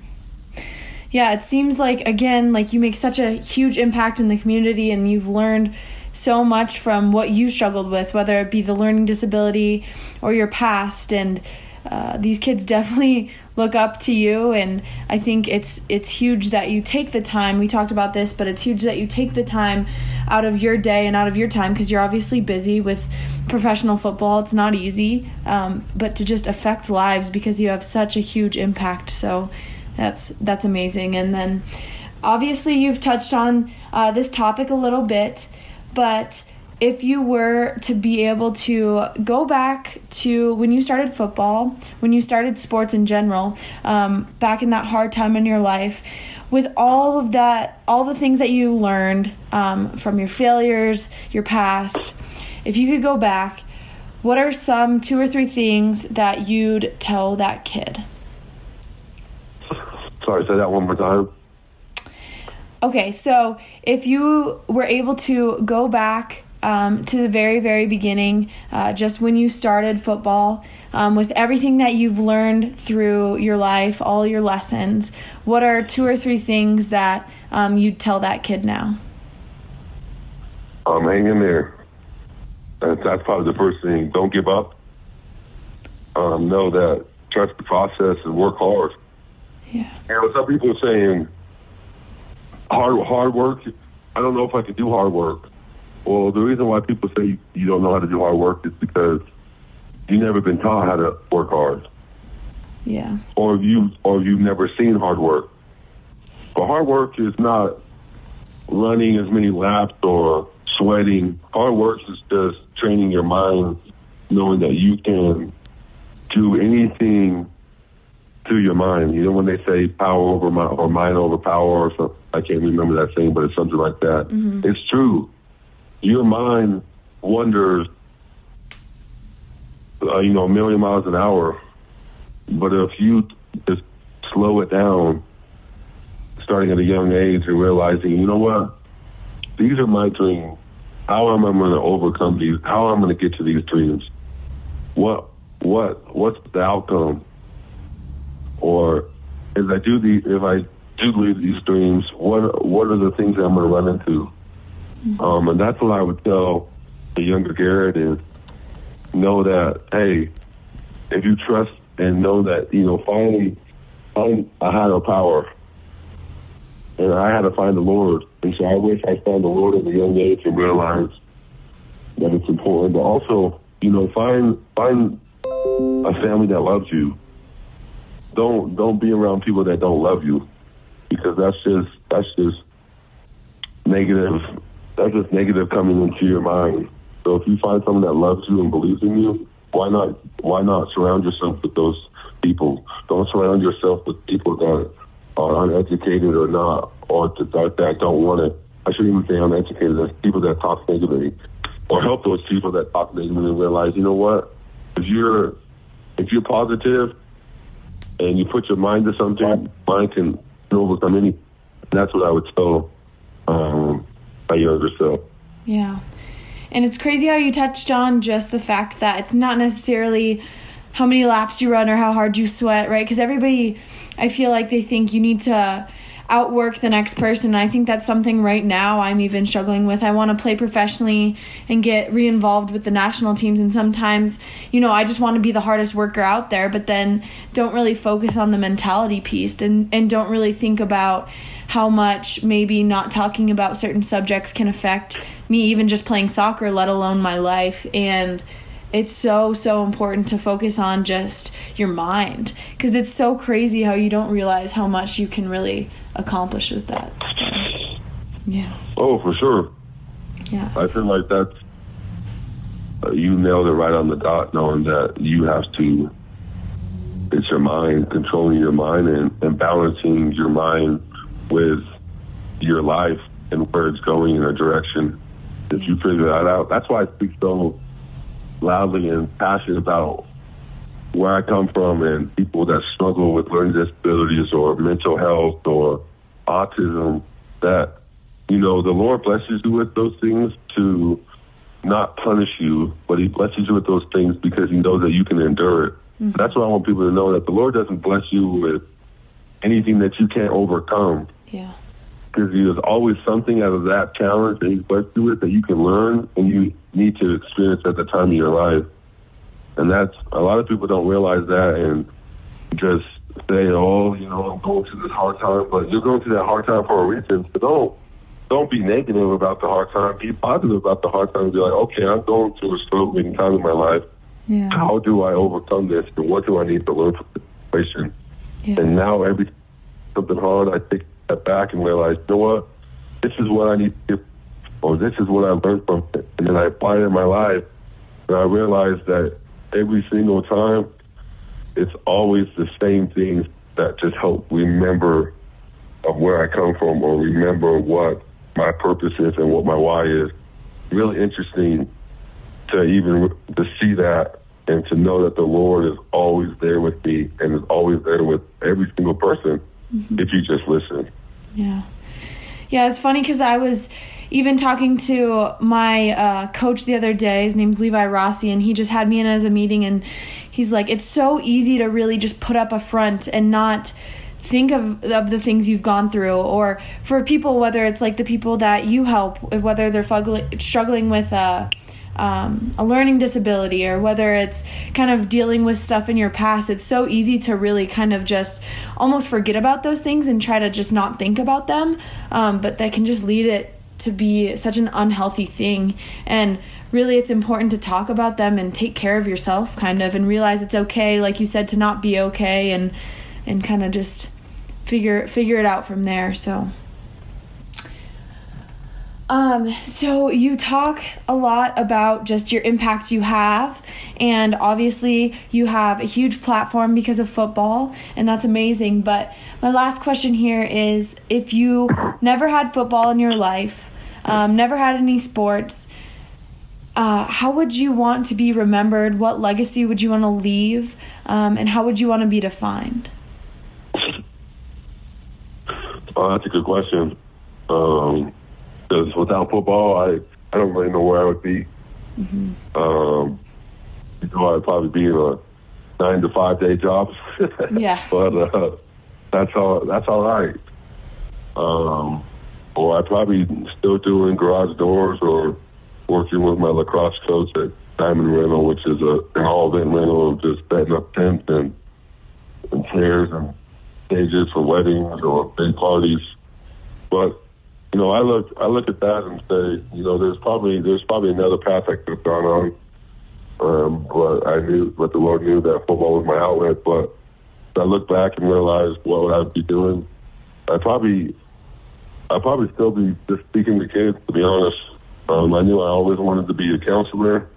Yeah, it seems like again, like you make such a huge impact in the community, and you've learned so much from what you struggled with, whether it be the learning disability or your past, and uh, these kids definitely look up to you and I think it's it's huge that you take the time we talked about this but it's huge that you take the time out of your day and out of your time because you're obviously busy with professional football it's not easy um, but to just affect lives because you have such a huge impact so that's that's amazing. And then obviously you've touched on uh, this topic a little bit but if you were to be able to go back to when you started football, when you started sports in general, um, back in that hard time in your life, with all of that, all the things that you learned um, from your failures, your past, if you could go back, what are some two or three things that you'd tell that kid? Sorry, say that one more time. Okay, so if you were able to go back um, to the very, very beginning, uh, just when you started football, um, with everything that you've learned through your life, all your lessons, what are two or three things that um, you'd tell that kid now? Um, hang in there. That's, that's probably the first thing. Don't give up. Um, know that trust the process and work hard. Yeah. And some people are saying hard hard work. I don't know if I can do hard work. Well, the reason why people say you don't know how to do hard work is because you've never been taught how to work hard. Yeah. Or you or you've never seen hard work. But hard work is not running as many laps or sweating. Hard work is just training your mind, knowing that you can do anything to your mind. You know when they say power over mind or mind over power or something. I can't remember that thing, but it's something like that. Mm-hmm. It's true your mind wanders, uh, you know, a million miles an hour. But if you just slow it down, starting at a young age and realizing, you know what, these are my dreams. How am I going to overcome these? How am I going to get to these dreams? What, what, what's the outcome? Or if I do these, if I do leave these dreams, what, what are the things that I'm going to run into? Mm-hmm. Um, and that's what I would tell the younger Garett is know that, hey, if you trust and know that, you know, finally find a higher power and I had to find the Lord. And so I wish I found the Lord at a young age and realized that it's important. But also, you know, find find a family that loves you. Don't don't be around people that don't love you, because that's just that's just negative. That's just negative coming into your mind. So if you find someone that loves you and believes in you, why not why not surround yourself with those people? Don't surround yourself with people that are uneducated or not, or that, that don't want it. I shouldn't even say uneducated. There's people that talk negatively, or help those people that talk negatively realize, you know what? If you're if you're positive and you put your mind to something, mind can overcome any. That's what I would tell um, my younger. Yeah. And it's crazy how you touched on just the fact that it's not necessarily how many laps you run or how hard you sweat, right? Because everybody, I feel like they think you need to outwork the next person. I think that's something right now I'm even struggling with. I want to play professionally and get re-involved with the national teams and sometimes, you know, I just want to be the hardest worker out there, but then don't really focus on the mentality piece and and don't really think about how much maybe not talking about certain subjects can affect me even just playing soccer, let alone my life and it's so so important to focus on just your mind because it's so crazy how you don't realize how much you can really accomplish with that so, yeah. Oh for sure. Yeah i feel like that's uh, you nailed it right on the dot knowing that you have to it's your mind controlling your mind and, and balancing your mind with your life and where it's going in a direction. If you figure that out that's why i speak so loudly and passionate about where I come from and people that struggle with learning disabilities or mental health or autism that, you know, the Lord blesses you with those things to not punish you, but He blesses you with those things because He knows that you can endure it. Mm-hmm. That's what I want people to know that the Lord doesn't bless you with anything that you can't overcome. Yeah. Because there's always something out of that challenge that He's blessed you with that you can learn and you need to experience at the time of your life. And that's a lot of people don't realize that and just say, "Oh, you know, I'm going through this hard time," but you're going through that hard time for a reason. So don't don't be negative about the hard time. Be positive about the hard time. Be like, "Okay, I'm going through a struggling time in my life. Yeah. How do I overcome this? And what do I need to learn from the situation?" Yeah. And now every something hard, I take step back and realize, you know what? This is what I need to do, or this is what I learned from it, and then I apply it in my life. And I realize that every single time, it's always the same things that just help remember of where I come from or remember what my purpose is and what my why is. Really interesting to even to see that and to know that the Lord is always there with me and is always there with every single person mm-hmm. if you just listen. Yeah. Yeah, it's funny because I was even talking to my uh, coach the other day. His name's Levi Rossi, and he just had me in as a meeting, and he's like, "It's so easy to really just put up a front and not." think of of the things you've gone through or for people whether it's like the people that you help whether they're struggling with a um, a learning disability or whether it's kind of dealing with stuff in your past it's so easy to really kind of just almost forget about those things and try to just not think about them. Um, but that can just lead it to be such an unhealthy thing. And really it's important to talk about them and take care of yourself kind of and realize it's okay like you said to not be okay and and kind of just figure figure it out from there. So um, so you talk a lot about just your impact you have, and obviously you have a huge platform because of football, and that's amazing. But my last question here is: if you never had football in your life, um, never had any sports, uh, how would you want to be remembered? What legacy would you want to leave, um, and how would you want to be defined? Oh, that's a good question. Um, because without football, I I don't really know where I would be. Mm-hmm. Um, you know, I'd probably be in a nine to five day job. yeah. But uh, that's all. That's all right. Um, or I'd probably still doing garage doors or working with my lacrosse coach at Diamond Rental, which is a an all event rental of just setting up tents and and chairs and stages for weddings or big parties. But you know, I look I look at that and say, you know, there's probably there's probably another path I could have gone on. Um, but I knew, but the Lord knew that football was my outlet. But I look back and realize what would I be doing. I probably, I'd probably still be just speaking to kids. To be honest, um, I knew I always wanted to be a counselor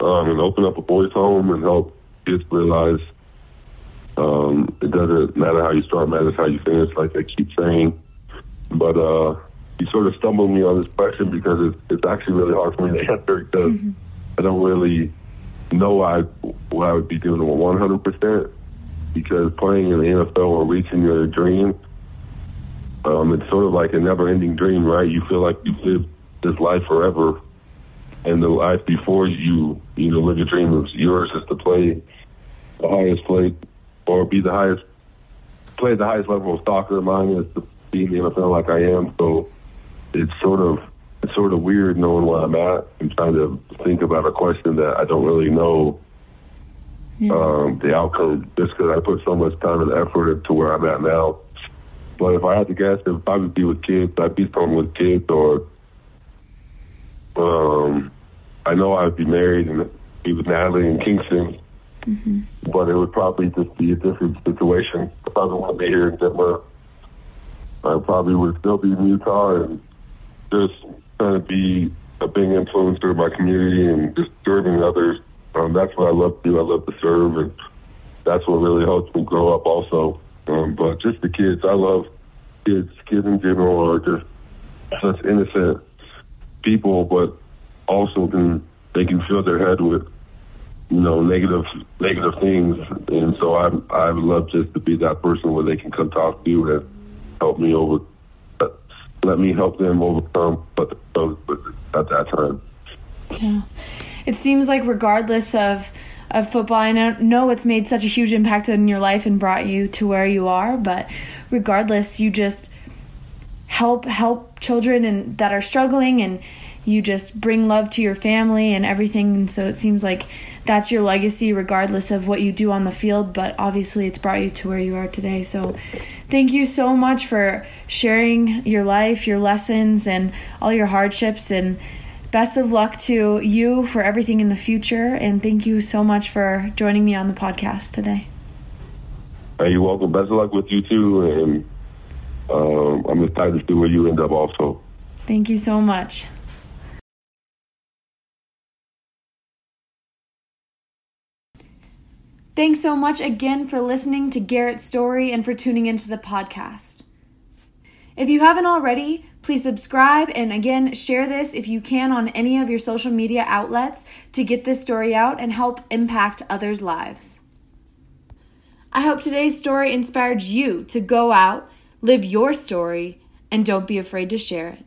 um, and open up a boys' home and help kids realize um, it doesn't matter how you start, matters how you finish, like I keep saying. But uh, you sort of stumbled me on this question because it's, it's actually really hard for me to answer because mm-hmm. I don't really know I, what I would be doing 100% because playing in the NFL or reaching your dream, um, it's sort of like a never-ending dream, right? You feel like you've lived this life forever, and the life before you, you know, live your dream of yours is to play the highest play or be the highest, play the highest level of soccer. Mine is to be in the NFL like I am. So it's sort of it's sort of weird knowing where I'm at and trying to think about a question that I don't really know yeah. um, the outcome just because I put so much time and effort into where I'm at now. But if I had to guess, if I would be with kids, I'd be something with kids or um, I know I'd be married and be with Natalie and Kingston. Mm-hmm. But it would probably just be a different situation. I probably wouldn't be here in Denver. I probably would still be in Utah and just trying to be a big influencer in my community and just serving others. Um, that's what I love to do. I love to serve, and that's what really helps me grow up also. Um, but just the kids, I love kids. Kids in general are just such innocent people, but also can they can fill their head with you know negative negative things, and so I I would love just to be that person where they can come talk to you and help me over let me help them overcome what at that time. Yeah, it seems like regardless of of football, I know it's made such a huge impact in your life and brought you to where you are, but regardless, you just help help children and that are struggling and you just bring love to your family and everything. And so it seems like that's your legacy regardless of what you do on the field but obviously it's brought you to where you are today. So thank you so much for sharing your life your lessons and all your hardships and best of luck to you for everything in the future. And thank you so much for joining me on the podcast today. Hey, you're welcome. Best of luck with you too and um, i'm excited to see where you end up also. Thank you so much Thanks so much again for listening to Garett's story and for tuning into the podcast. If you haven't already, please subscribe and again share this if you can on any of your social media outlets to get this story out and help impact others' lives. I hope today's story inspired you to go out, live your story, and don't be afraid to share it.